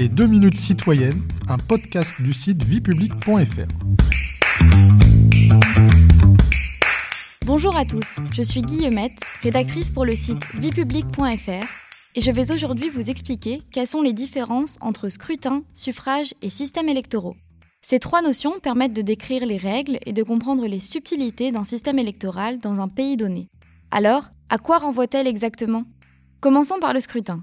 Les 2 minutes citoyennes, un podcast du site viepublic.fr. Bonjour à tous, je suis Guillemette, rédactrice pour le site viepublic.fr et je vais aujourd'hui vous expliquer quelles sont les différences entre scrutin, suffrage et systèmes électoraux. Ces trois notions permettent de décrire les règles et de comprendre les subtilités d'un système électoral dans un pays donné. Alors, à quoi renvoie-t-elle exactement? Commençons par le scrutin.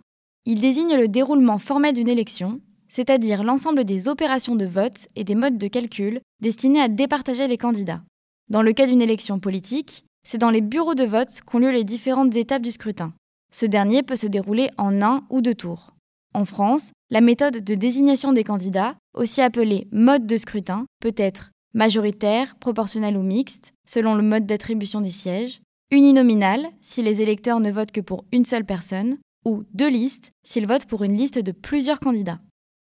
Il désigne le déroulement formel d'une élection, c'est-à-dire l'ensemble des opérations de vote et des modes de calcul destinés à départager les candidats. Dans le cas d'une élection politique, c'est dans les bureaux de vote qu'ont lieu les différentes étapes du scrutin. Ce dernier peut se dérouler en un ou deux tours. En France, la méthode de désignation des candidats, aussi appelée mode de scrutin, peut être majoritaire, proportionnelle ou mixte, selon le mode d'attribution des sièges, uninominale, si les électeurs ne votent que pour une seule personne, ou deux listes, s'ils votent pour une liste de plusieurs candidats.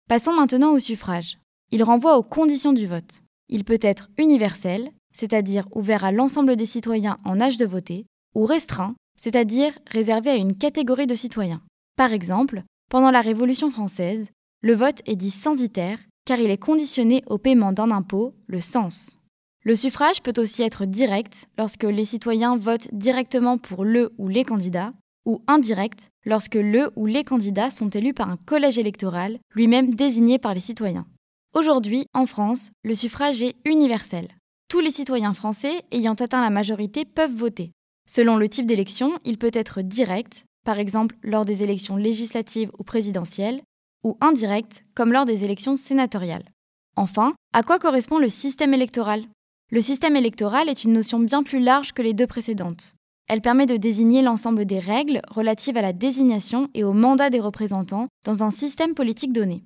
Passons maintenant au suffrage. Il renvoie aux conditions du vote. Il peut être universel, c'est-à-dire ouvert à l'ensemble des citoyens en âge de voter, ou restreint, c'est-à-dire réservé à une catégorie de citoyens. Par exemple, pendant la Révolution française, le vote est dit censitaire car il est conditionné au paiement d'un impôt, le cens. Le suffrage peut aussi être direct lorsque les citoyens votent directement pour le ou les candidats, ou indirect lorsque le ou les candidats sont élus par un collège électoral, lui-même désigné par les citoyens. Aujourd'hui, en France, le suffrage est universel. Tous les citoyens français ayant atteint la majorité peuvent voter. Selon le type d'élection, il peut être direct, par exemple lors des élections législatives ou présidentielles, ou indirect, comme lors des élections sénatoriales. Enfin, à quoi correspond le système électoral? Le système électoral est une notion bien plus large que les deux précédentes. Elle permet de désigner l'ensemble des règles relatives à la désignation et au mandat des représentants dans un système politique donné.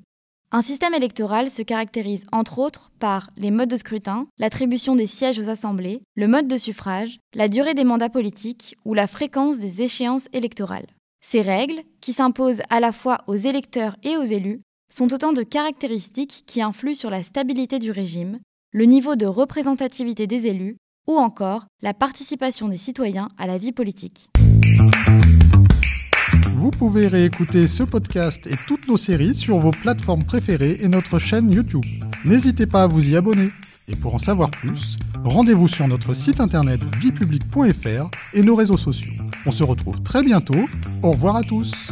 Un système électoral se caractérise entre autres par les modes de scrutin, l'attribution des sièges aux assemblées, le mode de suffrage, la durée des mandats politiques ou la fréquence des échéances électorales. Ces règles, qui s'imposent à la fois aux électeurs et aux élus, sont autant de caractéristiques qui influent sur la stabilité du régime, le niveau de représentativité des élus ou encore la participation des citoyens à la vie politique. Vous pouvez réécouter ce podcast et toutes nos séries sur vos plateformes préférées et notre chaîne YouTube. N'hésitez pas à vous y abonner. Et pour en savoir plus, rendez-vous sur notre site internet viepublic.fr et nos réseaux sociaux. On se retrouve très bientôt. Au revoir à tous.